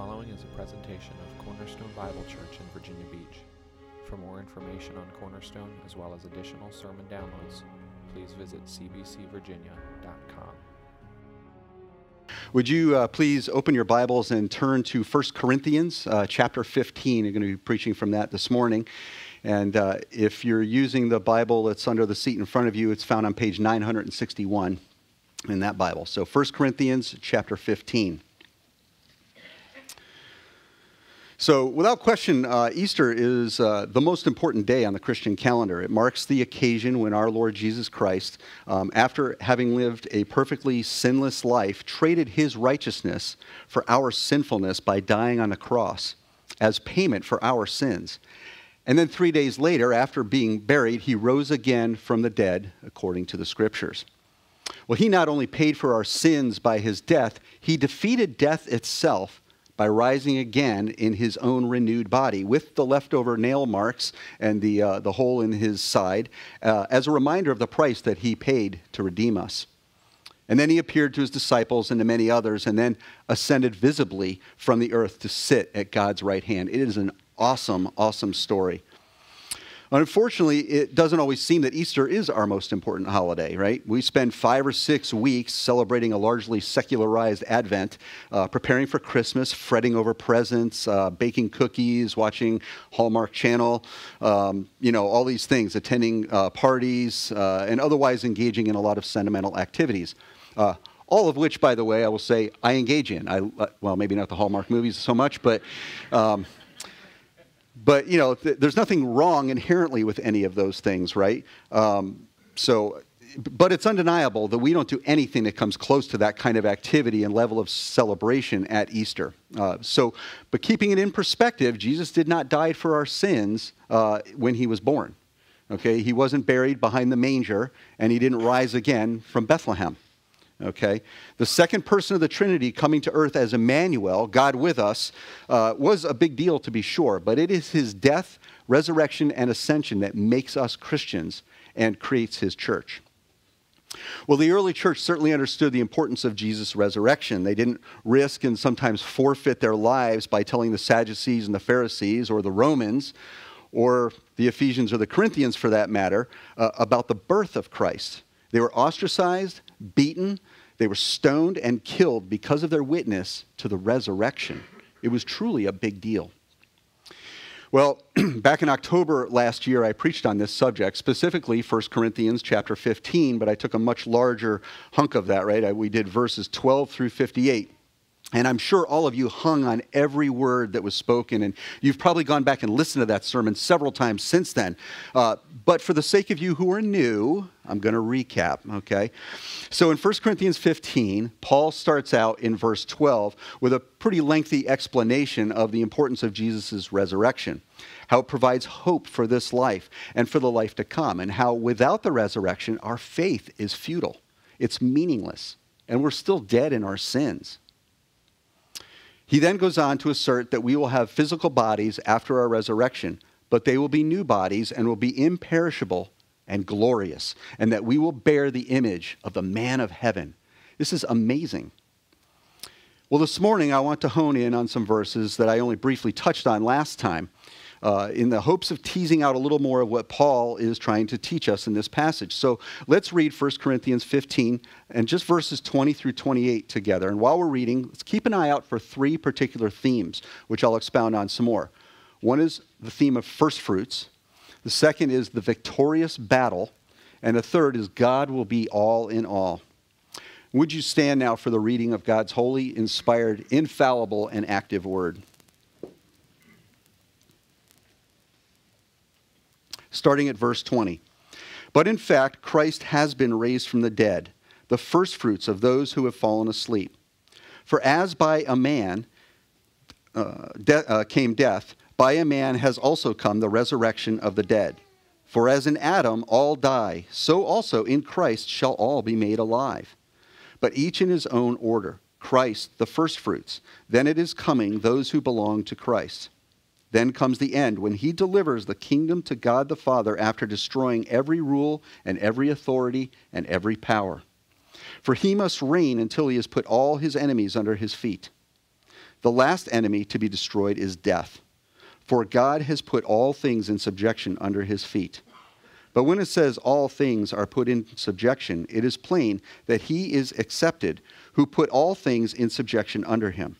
following is a presentation of Cornerstone Bible Church in Virginia Beach. For more information on Cornerstone, as well as additional sermon downloads, please visit cbcvirginia.com. Would you uh, please open your Bibles and turn to 1 Corinthians uh, chapter 15? I'm going to be preaching from that this morning. And uh, if you're using the Bible that's under the seat in front of you, it's found on page 961 in that Bible. So 1 Corinthians chapter 15. So, without question, uh, Easter is uh, the most important day on the Christian calendar. It marks the occasion when our Lord Jesus Christ, um, after having lived a perfectly sinless life, traded his righteousness for our sinfulness by dying on the cross as payment for our sins. And then three days later, after being buried, he rose again from the dead, according to the scriptures. Well, he not only paid for our sins by his death, he defeated death itself by rising again in his own renewed body with the leftover nail marks and the, uh, the hole in his side uh, as a reminder of the price that he paid to redeem us. And then he appeared to his disciples and to many others, and then ascended visibly from the earth to sit at God's right hand. It is an awesome, awesome story. Unfortunately, it doesn't always seem that Easter is our most important holiday, right? We spend five or six weeks celebrating a largely secularized Advent, uh, preparing for Christmas, fretting over presents, uh, baking cookies, watching Hallmark Channel, um, you know, all these things, attending uh, parties, uh, and otherwise engaging in a lot of sentimental activities uh, all of which, by the way, I will say I engage in. I, uh, well, maybe not the Hallmark movies so much, but um, but you know, th- there's nothing wrong inherently with any of those things, right? Um, so, but it's undeniable that we don't do anything that comes close to that kind of activity and level of celebration at Easter. Uh, so, but keeping it in perspective, Jesus did not die for our sins uh, when he was born. Okay, he wasn't buried behind the manger, and he didn't rise again from Bethlehem. Okay? The second person of the Trinity coming to earth as Emmanuel, God with us, uh, was a big deal to be sure, but it is his death, resurrection, and ascension that makes us Christians and creates his church. Well, the early church certainly understood the importance of Jesus' resurrection. They didn't risk and sometimes forfeit their lives by telling the Sadducees and the Pharisees or the Romans or the Ephesians or the Corinthians, for that matter, uh, about the birth of Christ. They were ostracized, beaten, they were stoned and killed because of their witness to the resurrection. It was truly a big deal. Well, back in October last year, I preached on this subject, specifically 1 Corinthians chapter 15, but I took a much larger hunk of that, right? We did verses 12 through 58. And I'm sure all of you hung on every word that was spoken, and you've probably gone back and listened to that sermon several times since then. Uh, but for the sake of you who are new, I'm going to recap, okay? So in 1 Corinthians 15, Paul starts out in verse 12 with a pretty lengthy explanation of the importance of Jesus' resurrection, how it provides hope for this life and for the life to come, and how without the resurrection, our faith is futile, it's meaningless, and we're still dead in our sins. He then goes on to assert that we will have physical bodies after our resurrection, but they will be new bodies and will be imperishable and glorious, and that we will bear the image of the man of heaven. This is amazing. Well, this morning I want to hone in on some verses that I only briefly touched on last time uh, in the hopes of teasing out a little more of what Paul is trying to teach us in this passage. So let's read 1 Corinthians 15 and just verses 20 through 28 together. And while we're reading, let's keep an eye out for three particular themes, which I'll expound on some more. One is the theme of first fruits, the second is the victorious battle, and the third is God will be all in all. Would you stand now for the reading of God's holy, inspired, infallible, and active word? Starting at verse 20. But in fact, Christ has been raised from the dead, the firstfruits of those who have fallen asleep. For as by a man uh, de- uh, came death, by a man has also come the resurrection of the dead. For as in Adam all die, so also in Christ shall all be made alive. But each in his own order Christ the firstfruits, then it is coming those who belong to Christ. Then comes the end when he delivers the kingdom to God the Father after destroying every rule and every authority and every power. For he must reign until he has put all his enemies under his feet. The last enemy to be destroyed is death. For God has put all things in subjection under his feet. But when it says all things are put in subjection, it is plain that he is accepted who put all things in subjection under him.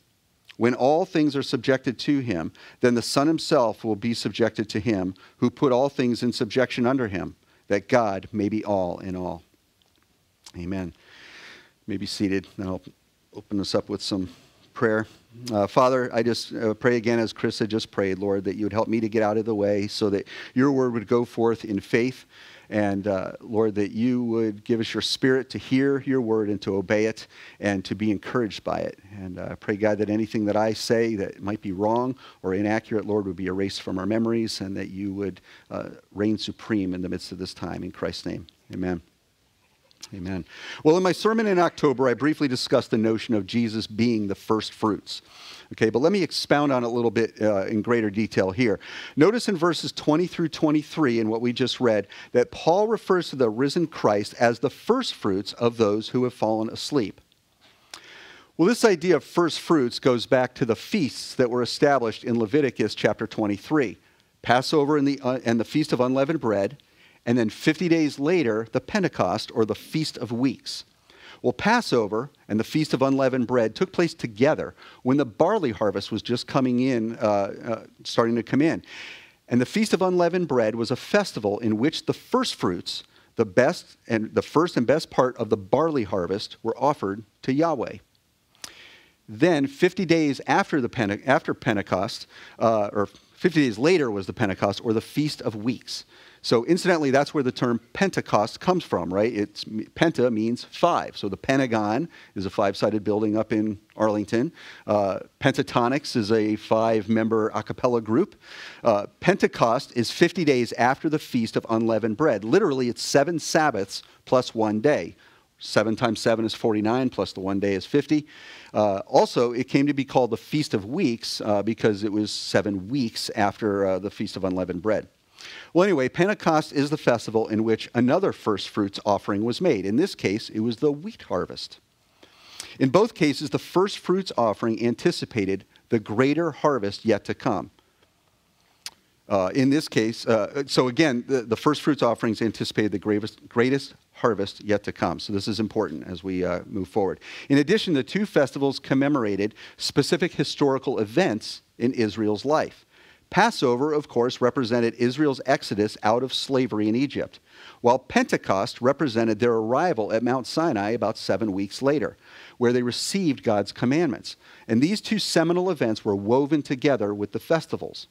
When all things are subjected to him, then the Son himself will be subjected to him who put all things in subjection under him, that God may be all in all. Amen. You may be seated. And I'll open this up with some prayer. Uh, Father, I just uh, pray again as Chris had just prayed, Lord, that you would help me to get out of the way so that your word would go forth in faith. And uh, Lord, that you would give us your spirit to hear your word and to obey it and to be encouraged by it. And I uh, pray, God, that anything that I say that might be wrong or inaccurate, Lord, would be erased from our memories and that you would uh, reign supreme in the midst of this time. In Christ's name, amen. Amen. Well, in my sermon in October, I briefly discussed the notion of Jesus being the first fruits. Okay, but let me expound on it a little bit uh, in greater detail here. Notice in verses 20 through 23 in what we just read that Paul refers to the risen Christ as the first fruits of those who have fallen asleep. Well, this idea of first fruits goes back to the feasts that were established in Leviticus chapter 23 Passover and the, uh, and the Feast of Unleavened Bread and then 50 days later, the Pentecost or the Feast of Weeks. Well, Passover and the Feast of Unleavened Bread took place together when the barley harvest was just coming in, uh, uh, starting to come in. And the Feast of Unleavened Bread was a festival in which the first fruits, the best and the first and best part of the barley harvest, were offered to Yahweh. Then, 50 days after, the Pente- after Pentecost, uh, or 50 days later was the Pentecost, or the Feast of Weeks. So, incidentally, that's where the term Pentecost comes from, right? It's Penta means five. So, the Pentagon is a five-sided building up in Arlington. Uh, Pentatonix is a five-member a cappella group. Uh, Pentecost is 50 days after the feast of unleavened bread. Literally, it's seven Sabbaths plus one day. Seven times seven is 49, plus the one day is 50. Uh, also, it came to be called the Feast of Weeks uh, because it was seven weeks after uh, the Feast of Unleavened Bread. Well, anyway, Pentecost is the festival in which another first fruits offering was made. In this case, it was the wheat harvest. In both cases, the first fruits offering anticipated the greater harvest yet to come. Uh, in this case, uh, so again, the, the, first fruits offerings anticipated the greatest, greatest harvest yet to come. So this is important as we uh, move forward. In addition, the two festivals commemorated specific historical events in Israel's life. Passover, of course, represented Israel's exodus out of slavery in Egypt, while Pentecost represented their arrival at Mount Sinai about seven weeks later, where they received God's commandments. And these two seminal events were woven together with the festivals.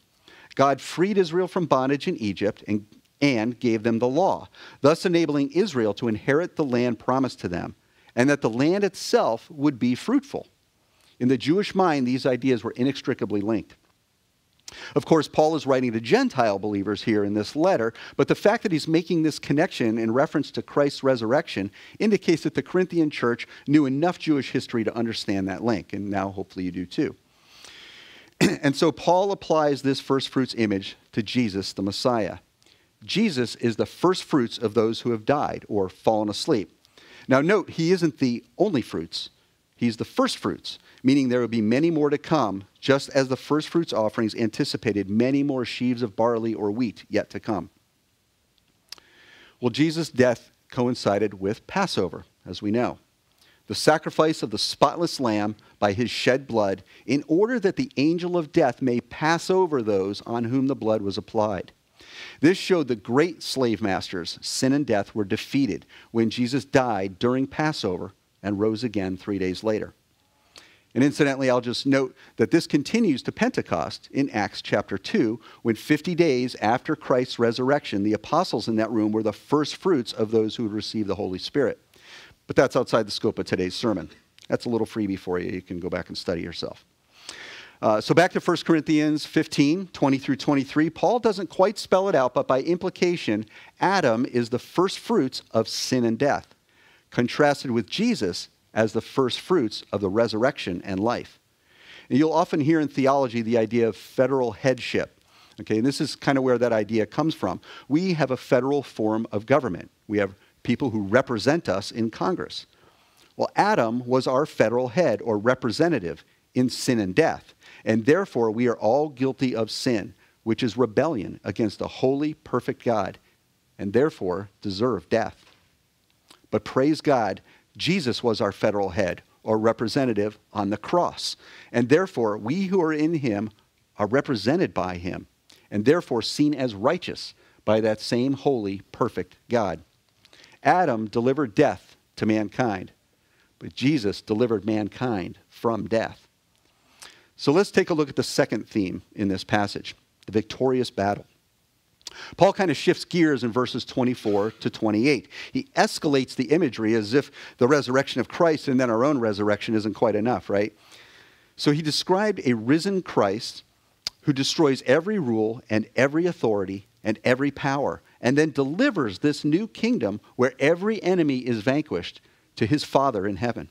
God freed Israel from bondage in Egypt and, and gave them the law, thus enabling Israel to inherit the land promised to them, and that the land itself would be fruitful. In the Jewish mind, these ideas were inextricably linked. Of course, Paul is writing to Gentile believers here in this letter, but the fact that he's making this connection in reference to Christ's resurrection indicates that the Corinthian church knew enough Jewish history to understand that link, and now hopefully you do too. and so Paul applies this first fruits image to Jesus, the Messiah. Jesus is the first fruits of those who have died or fallen asleep. Now, note, he isn't the only fruits, he's the first fruits meaning there will be many more to come, just as the first fruits offerings anticipated many more sheaves of barley or wheat yet to come. Well, Jesus' death coincided with Passover, as we know. The sacrifice of the spotless lamb by his shed blood, in order that the angel of death may pass over those on whom the blood was applied. This showed the great slave masters, sin and death, were defeated when Jesus died during Passover and rose again three days later. And incidentally, I'll just note that this continues to Pentecost in Acts chapter 2, when 50 days after Christ's resurrection, the apostles in that room were the first fruits of those who would receive the Holy Spirit. But that's outside the scope of today's sermon. That's a little freebie for you. You can go back and study yourself. Uh, so back to 1 Corinthians 15, 20 through 23. Paul doesn't quite spell it out, but by implication, Adam is the first fruits of sin and death, contrasted with Jesus as the first fruits of the resurrection and life. And you'll often hear in theology the idea of federal headship. Okay, and this is kind of where that idea comes from. We have a federal form of government. We have people who represent us in Congress. Well, Adam was our federal head or representative in sin and death. And therefore, we are all guilty of sin, which is rebellion against a holy, perfect God, and therefore deserve death. But praise God, Jesus was our federal head or representative on the cross. And therefore, we who are in him are represented by him, and therefore seen as righteous by that same holy, perfect God. Adam delivered death to mankind, but Jesus delivered mankind from death. So let's take a look at the second theme in this passage the victorious battle. Paul kind of shifts gears in verses 24 to 28. He escalates the imagery as if the resurrection of Christ and then our own resurrection isn't quite enough, right? So he described a risen Christ who destroys every rule and every authority and every power, and then delivers this new kingdom where every enemy is vanquished to his Father in heaven.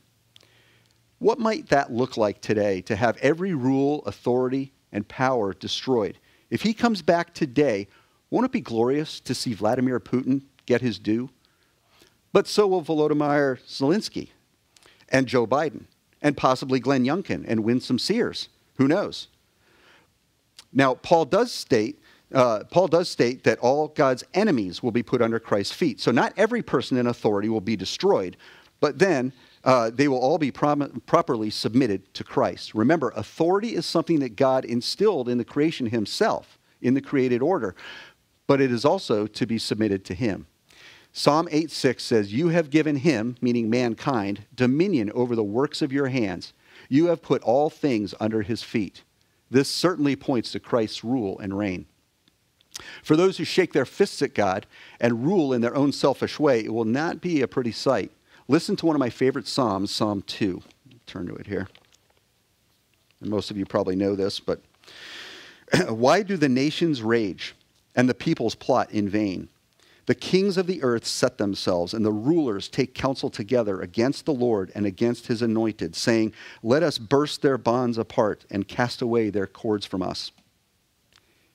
What might that look like today to have every rule, authority, and power destroyed? If he comes back today, won't it be glorious to see Vladimir Putin get his due? But so will Volodymyr Zelensky and Joe Biden and possibly Glenn Youngkin and Winsome Sears. Who knows? Now, Paul does state uh, Paul does state that all God's enemies will be put under Christ's feet. So not every person in authority will be destroyed, but then uh, they will all be prom- properly submitted to Christ. Remember, authority is something that God instilled in the creation himself, in the created order but it is also to be submitted to him. Psalm 8 6 says, You have given him, meaning mankind, dominion over the works of your hands. You have put all things under his feet. This certainly points to Christ's rule and reign. For those who shake their fists at God and rule in their own selfish way, it will not be a pretty sight. Listen to one of my favorite Psalms, Psalm 2. Turn to it here. And most of you probably know this, but why do the nations rage? and the peoples plot in vain. The kings of the earth set themselves, and the rulers take counsel together against the Lord and against his anointed, saying, Let us burst their bonds apart and cast away their cords from us.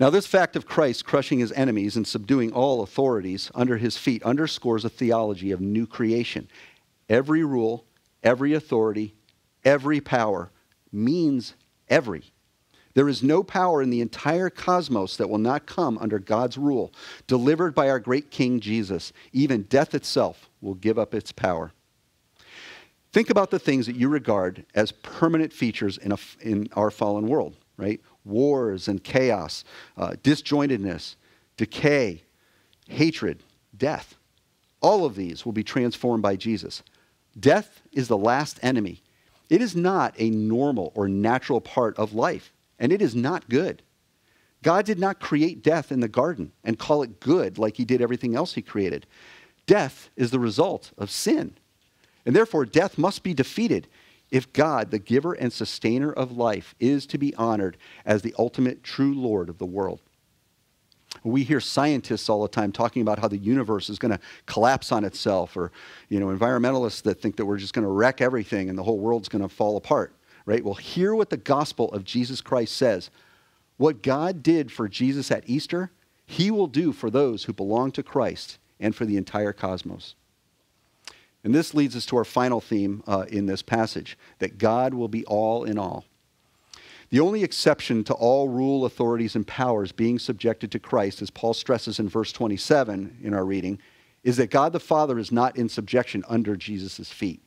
Now, this fact of Christ crushing his enemies and subduing all authorities under his feet underscores a theology of new creation. Every rule, every authority, every power means every. There is no power in the entire cosmos that will not come under God's rule, delivered by our great King Jesus. Even death itself will give up its power. Think about the things that you regard as permanent features in, a, in our fallen world, right? Wars and chaos, uh, disjointedness, decay, hatred, death. All of these will be transformed by Jesus. Death is the last enemy. It is not a normal or natural part of life, and it is not good. God did not create death in the garden and call it good like he did everything else he created. Death is the result of sin. And therefore, death must be defeated if God, the giver and sustainer of life, is to be honored as the ultimate true Lord of the world. We hear scientists all the time talking about how the universe is going to collapse on itself, or you know, environmentalists that think that we're just going to wreck everything and the whole world's going to fall apart. Right? Well, hear what the gospel of Jesus Christ says. What God did for Jesus at Easter, he will do for those who belong to Christ and for the entire cosmos. And this leads us to our final theme uh, in this passage that God will be all in all. The only exception to all rule, authorities, and powers being subjected to Christ, as Paul stresses in verse 27 in our reading, is that God the Father is not in subjection under Jesus' feet.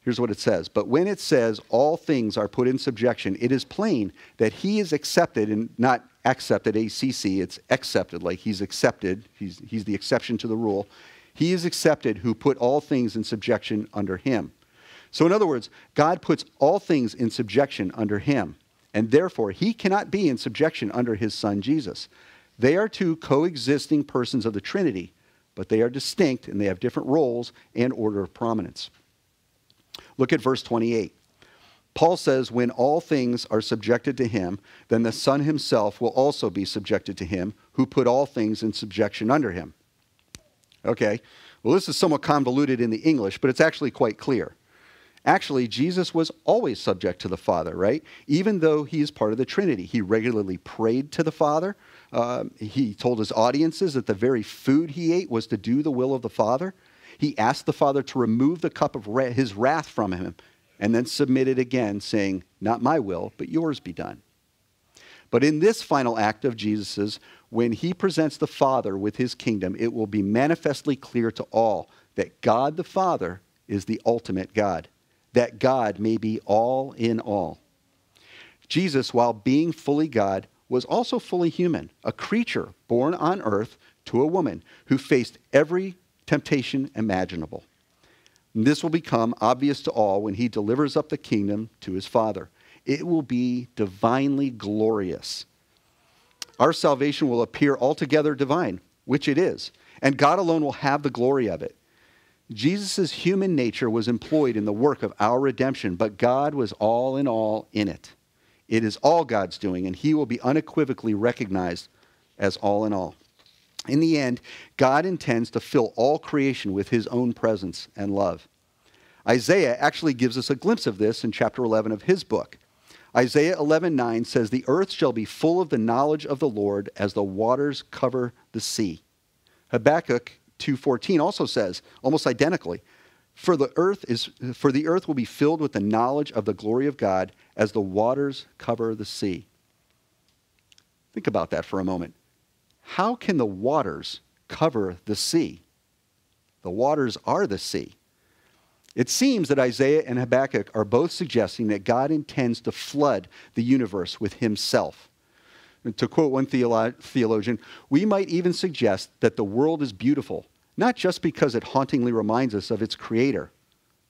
Here's what it says. But when it says all things are put in subjection, it is plain that he is accepted and not accepted, ACC, it's accepted, like he's accepted. He's, he's the exception to the rule. He is accepted who put all things in subjection under him. So, in other words, God puts all things in subjection under him, and therefore he cannot be in subjection under his son Jesus. They are two coexisting persons of the Trinity, but they are distinct and they have different roles and order of prominence. Look at verse 28. Paul says, When all things are subjected to him, then the Son himself will also be subjected to him, who put all things in subjection under him. Okay, well, this is somewhat convoluted in the English, but it's actually quite clear. Actually, Jesus was always subject to the Father, right? Even though he is part of the Trinity. He regularly prayed to the Father. Uh, he told his audiences that the very food he ate was to do the will of the Father. He asked the Father to remove the cup of his wrath from him and then submitted again, saying, Not my will, but yours be done. But in this final act of Jesus's, when he presents the Father with his kingdom, it will be manifestly clear to all that God the Father is the ultimate God, that God may be all in all. Jesus, while being fully God, was also fully human, a creature born on earth to a woman who faced every temptation imaginable. And this will become obvious to all when he delivers up the kingdom to his Father. It will be divinely glorious. Our salvation will appear altogether divine, which it is, and God alone will have the glory of it. Jesus' human nature was employed in the work of our redemption, but God was all in all in it. It is all God's doing, and he will be unequivocally recognized as all in all. In the end, God intends to fill all creation with his own presence and love. Isaiah actually gives us a glimpse of this in chapter 11 of his book. Isaiah 11:9 says the earth shall be full of the knowledge of the Lord as the waters cover the sea. Habakkuk 2:14 also says almost identically for the earth is for the earth will be filled with the knowledge of the glory of God as the waters cover the sea. Think about that for a moment. How can the waters cover the sea? The waters are the sea. It seems that Isaiah and Habakkuk are both suggesting that God intends to flood the universe with himself. And to quote one theolo- theologian, we might even suggest that the world is beautiful, not just because it hauntingly reminds us of its creator,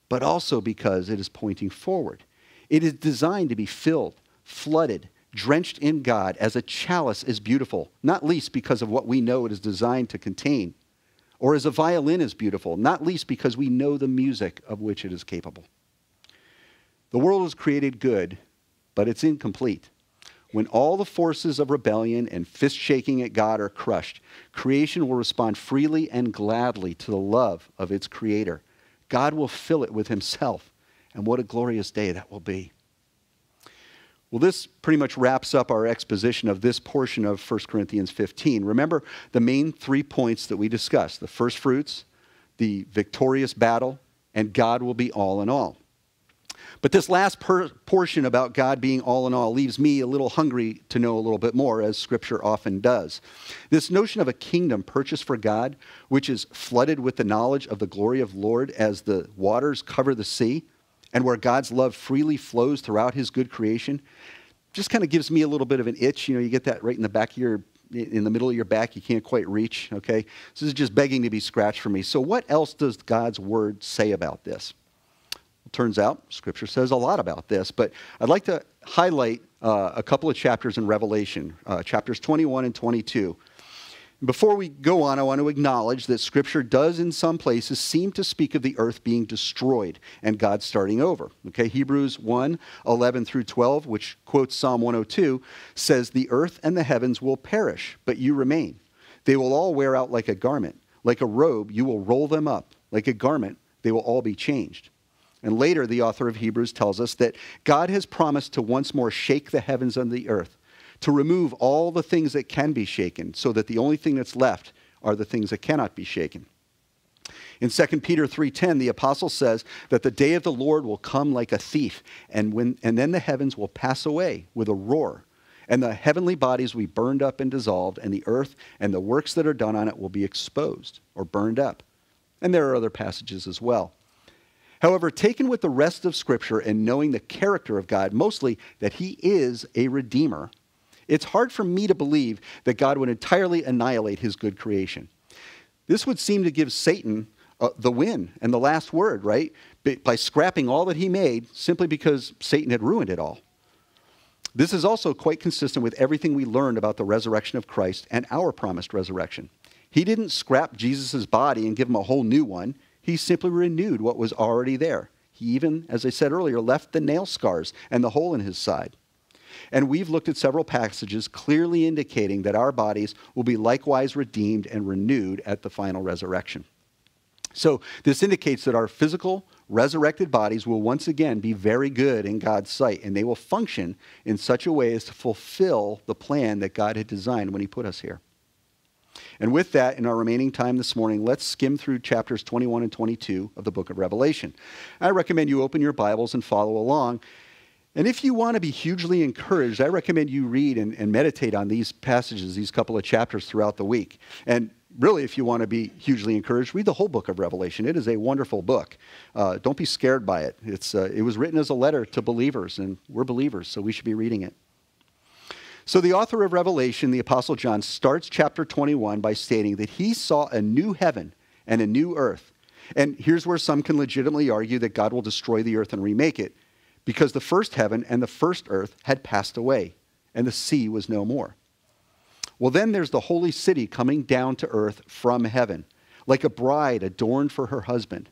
but also because it is pointing forward. It is designed to be filled, flooded, drenched in God as a chalice is beautiful, not least because of what we know it is designed to contain, or as a violin is beautiful, not least because we know the music of which it is capable. The world was created good, but it's incomplete. When all the forces of rebellion and fist shaking at God are crushed, creation will respond freely and gladly to the love of its creator. God will fill it with himself, and what a glorious day that will be. Well, this pretty much wraps up our exposition of this portion of 1 Corinthians 15. Remember the main three points that we discussed the first fruits, the victorious battle, and God will be all in all. But this last portion about God being all in all leaves me a little hungry to know a little bit more, as Scripture often does. This notion of a kingdom purchased for God, which is flooded with the knowledge of the glory of Lord as the waters cover the sea, and where God's love freely flows throughout his good creation, just kind of gives me a little bit of an itch. You know, you get that right in the back of your in the middle of your back you can't quite reach, okay? This is just begging to be scratched for me. So what else does God's word say about this? Well, turns out scripture says a lot about this, but I'd like to highlight uh, a couple of chapters in Revelation, uh, chapters 21 and 22. Before we go on, I want to acknowledge that Scripture does, in some places, seem to speak of the earth being destroyed and God starting over. Okay, Hebrews 1 11 through 12, which quotes Psalm 102, says, The earth and the heavens will perish, but you remain. They will all wear out like a garment. Like a robe, you will roll them up. Like a garment, they will all be changed. And later, the author of Hebrews tells us that God has promised to once more shake the heavens and the earth to remove all the things that can be shaken so that the only thing that's left are the things that cannot be shaken. In 2 Peter 3:10 the apostle says that the day of the Lord will come like a thief and when and then the heavens will pass away with a roar and the heavenly bodies will be burned up and dissolved and the earth and the works that are done on it will be exposed or burned up. And there are other passages as well. However, taken with the rest of Scripture and knowing the character of God, mostly that He is a Redeemer, it's hard for me to believe that God would entirely annihilate His good creation. This would seem to give Satan uh, the win and the last word, right? By scrapping all that he made simply because Satan had ruined it all. This is also quite consistent with everything we learned about the resurrection of Christ and our promised resurrection. He didn't scrap Jesus' body and give him a whole new one, he simply renewed what was already there. He even, as I said earlier, left the nail scars and the hole in his side. And we've looked at several passages clearly indicating that our bodies will be likewise redeemed and renewed at the final resurrection. So, this indicates that our physical, resurrected bodies will once again be very good in God's sight, and they will function in such a way as to fulfill the plan that God had designed when He put us here. And with that, in our remaining time this morning, let's skim through chapters 21 and 22 of the book of Revelation. I recommend you open your Bibles and follow along. And if you want to be hugely encouraged, I recommend you read and, and meditate on these passages, these couple of chapters throughout the week. And really, if you want to be hugely encouraged, read the whole book of Revelation. It is a wonderful book. Uh, don't be scared by it. It's, uh, it was written as a letter to believers, and we're believers, so we should be reading it. So, the author of Revelation, the Apostle John, starts chapter 21 by stating that he saw a new heaven and a new earth. And here's where some can legitimately argue that God will destroy the earth and remake it, because the first heaven and the first earth had passed away, and the sea was no more. Well, then there's the holy city coming down to earth from heaven, like a bride adorned for her husband.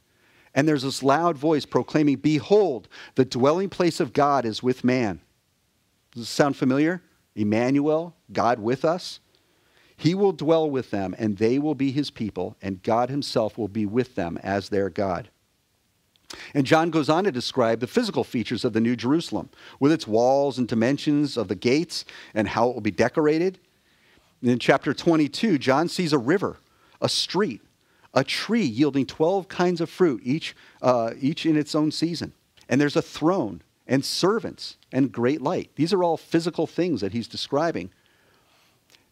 And there's this loud voice proclaiming, Behold, the dwelling place of God is with man. Does this sound familiar? Emmanuel, God with us. He will dwell with them, and they will be his people, and God himself will be with them as their God. And John goes on to describe the physical features of the New Jerusalem, with its walls and dimensions of the gates and how it will be decorated. In chapter 22, John sees a river, a street, a tree yielding 12 kinds of fruit, each, uh, each in its own season. And there's a throne and servants and great light. These are all physical things that he's describing.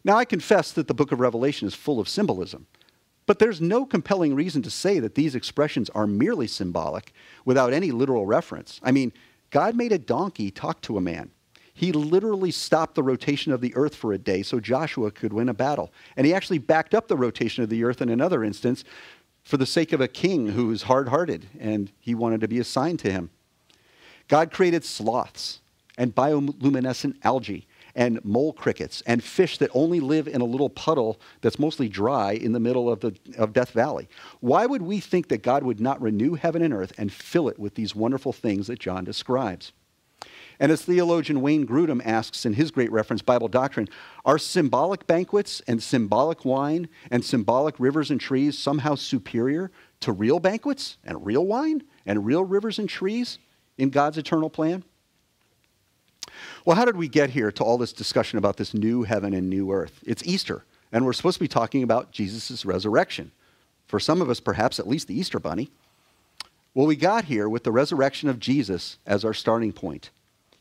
Now, I confess that the book of Revelation is full of symbolism, but there's no compelling reason to say that these expressions are merely symbolic without any literal reference. I mean, God made a donkey talk to a man. He literally stopped the rotation of the earth for a day so Joshua could win a battle. And he actually backed up the rotation of the earth in another instance for the sake of a king who was hard hearted and he wanted to be assigned to him. God created sloths and bioluminescent algae and mole crickets and fish that only live in a little puddle that's mostly dry in the middle of, the, of Death Valley. Why would we think that God would not renew heaven and earth and fill it with these wonderful things that John describes? And as theologian Wayne Grudem asks in his great reference, Bible Doctrine, are symbolic banquets and symbolic wine and symbolic rivers and trees somehow superior to real banquets and real wine and real rivers and trees in God's eternal plan? Well, how did we get here to all this discussion about this new heaven and new earth? It's Easter, and we're supposed to be talking about Jesus' resurrection. For some of us, perhaps at least the Easter bunny. Well, we got here with the resurrection of Jesus as our starting point.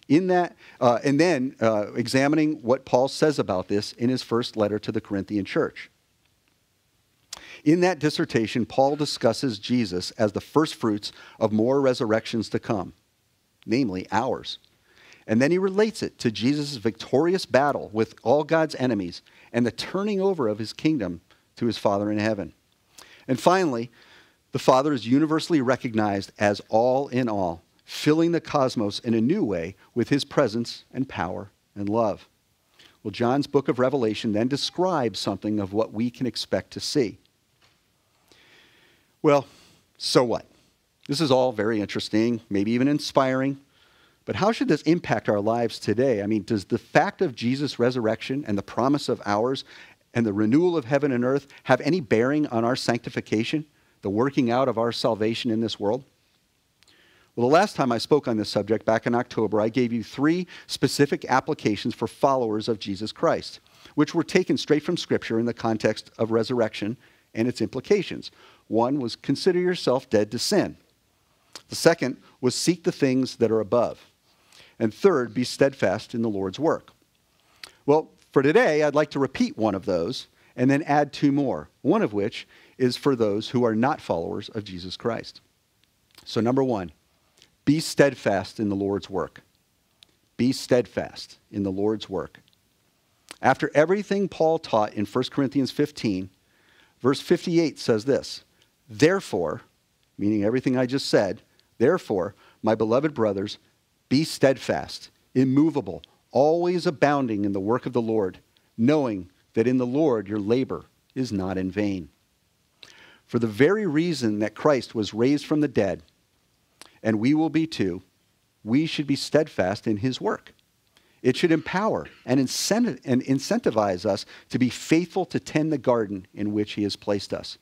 In that, uh, and then uh, examining what Paul says about this in his first letter to the Corinthian church. In that dissertation, Paul discusses Jesus as the first fruits of more resurrections to come, namely ours. And then he relates it to Jesus' victorious battle with all God's enemies and the turning over of his kingdom to his Father in heaven. And finally, the Father is universally recognized as all in all, filling the cosmos in a new way with his presence and power and love. Well, John's book of Revelation then describes something of what we can expect to see. Well, so what? This is all very interesting, maybe even inspiring. But how should this impact our lives today? I mean, does the fact of Jesus' resurrection and the promise of ours and the renewal of heaven and earth have any bearing on our sanctification, the working out of our salvation in this world? Well, the last time I spoke on this subject, back in October, I gave you three specific applications for followers of Jesus Christ, which were taken straight from Scripture in the context of resurrection and its implications. One was consider yourself dead to sin. The second was seek the things that are above. And third, be steadfast in the Lord's work. Well, for today, I'd like to repeat one of those and then add two more, one of which is for those who are not followers of Jesus Christ. So, number one, be steadfast in the Lord's work. Be steadfast in the Lord's work. After everything Paul taught in 1 Corinthians 15, verse 58 says this Therefore, meaning everything I just said, therefore, my beloved brothers, be steadfast, immovable, always abounding in the work of the Lord, knowing that in the Lord your labor is not in vain. For the very reason that Christ was raised from the dead, and we will be too, we should be steadfast in his work. It should empower and incentivize us to be faithful to tend the garden in which he has placed us.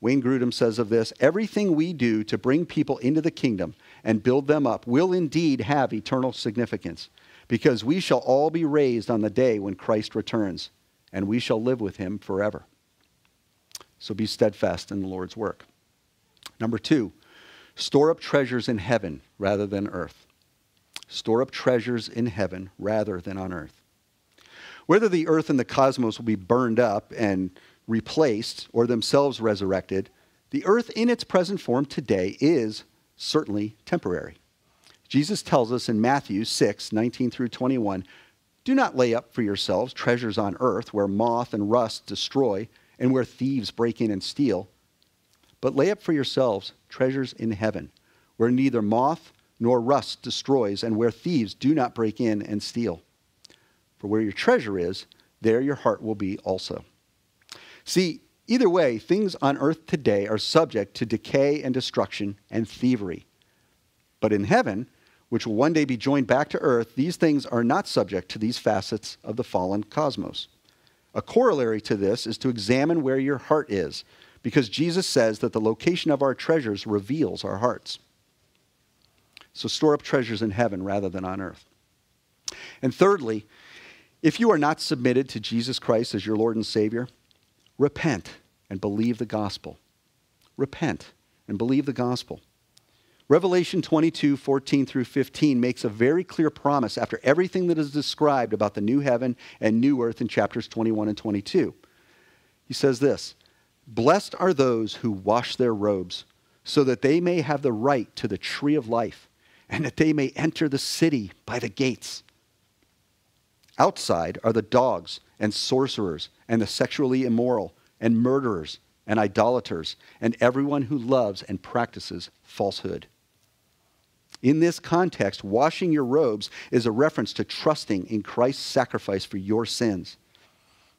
Wayne Grudem says of this everything we do to bring people into the kingdom and build them up will indeed have eternal significance, because we shall all be raised on the day when Christ returns, and we shall live with him forever. So be steadfast in the Lord's work. Number two, store up treasures in heaven rather than earth. Store up treasures in heaven rather than on earth. Whether the earth and the cosmos will be burned up and replaced or themselves resurrected, the earth in its present form today is certainly temporary. Jesus tells us in Matthew 6 19 through 21 Do not lay up for yourselves treasures on earth where moth and rust destroy and where thieves break in and steal, but lay up for yourselves treasures in heaven where neither moth nor rust destroys and where thieves do not break in and steal. For where your treasure is, there your heart will be also. See, either way, things on earth today are subject to decay and destruction and thievery. But in heaven, which will one day be joined back to earth, these things are not subject to these facets of the fallen cosmos. A corollary to this is to examine where your heart is, because Jesus says that the location of our treasures reveals our hearts. So store up treasures in heaven rather than on earth. And thirdly, if you are not submitted to Jesus Christ as your Lord and Savior, repent and believe the gospel. Repent and believe the gospel. Revelation 22, 14 through 15 makes a very clear promise after everything that is described about the new heaven and new earth in chapters 21 and 22. He says this Blessed are those who wash their robes, so that they may have the right to the tree of life, and that they may enter the city by the gates. Outside are the dogs and sorcerers and the sexually immoral and murderers and idolaters and everyone who loves and practices falsehood. In this context, washing your robes is a reference to trusting in Christ's sacrifice for your sins.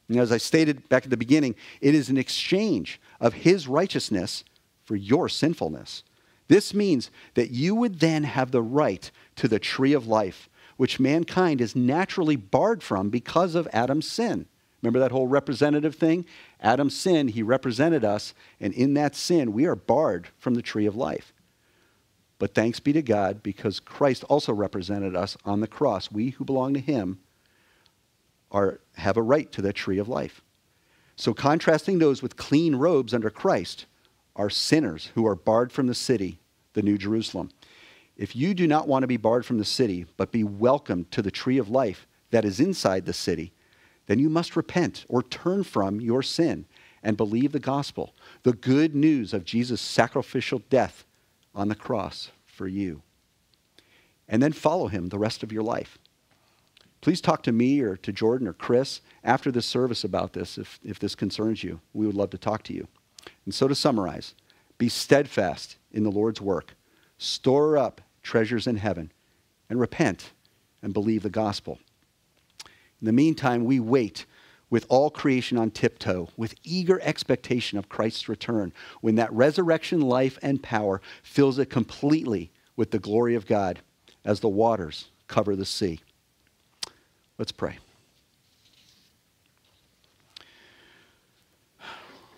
And as I stated back at the beginning, it is an exchange of his righteousness for your sinfulness. This means that you would then have the right to the tree of life, which mankind is naturally barred from because of Adam's sin. Remember that whole representative thing? Adam's sin, he represented us, and in that sin, we are barred from the tree of life. But thanks be to God, because Christ also represented us on the cross. We who belong to him are, have a right to that tree of life. So, contrasting those with clean robes under Christ are sinners who are barred from the city, the New Jerusalem. If you do not want to be barred from the city, but be welcomed to the tree of life that is inside the city, then you must repent or turn from your sin and believe the gospel, the good news of Jesus' sacrificial death on the cross for you. And then follow him the rest of your life. Please talk to me or to Jordan or Chris after this service about this if, if this concerns you. We would love to talk to you. And so to summarize, be steadfast in the Lord's work, store up treasures in heaven, and repent and believe the gospel. In the meantime, we wait with all creation on tiptoe, with eager expectation of Christ's return, when that resurrection life and power fills it completely with the glory of God as the waters cover the sea. Let's pray.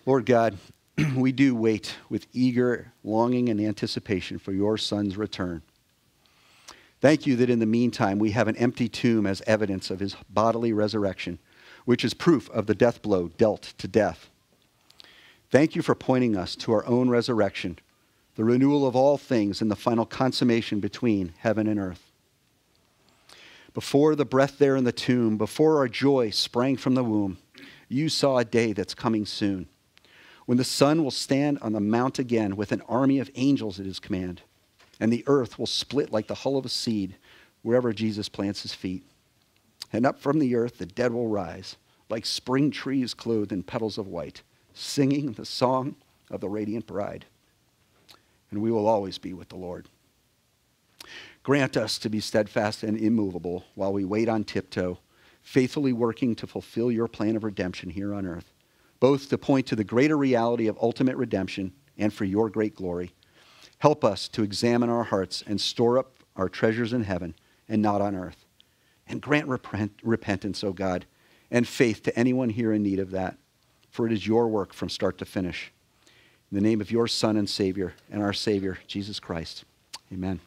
Lord God, we do wait with eager longing and anticipation for your Son's return. Thank you that in the meantime we have an empty tomb as evidence of his bodily resurrection, which is proof of the death blow dealt to death. Thank you for pointing us to our own resurrection, the renewal of all things, and the final consummation between heaven and earth. Before the breath there in the tomb, before our joy sprang from the womb, you saw a day that's coming soon when the sun will stand on the mount again with an army of angels at his command, and the earth will split like the hull of a seed wherever Jesus plants his feet. And up from the earth the dead will rise, like spring trees clothed in petals of white, singing the song of the radiant bride. And we will always be with the Lord. Grant us to be steadfast and immovable while we wait on tiptoe, faithfully working to fulfill your plan of redemption here on earth, both to point to the greater reality of ultimate redemption and for your great glory. Help us to examine our hearts and store up our treasures in heaven and not on earth. And grant repent, repentance, O God, and faith to anyone here in need of that, for it is your work from start to finish. In the name of your Son and Savior and our Savior, Jesus Christ. Amen.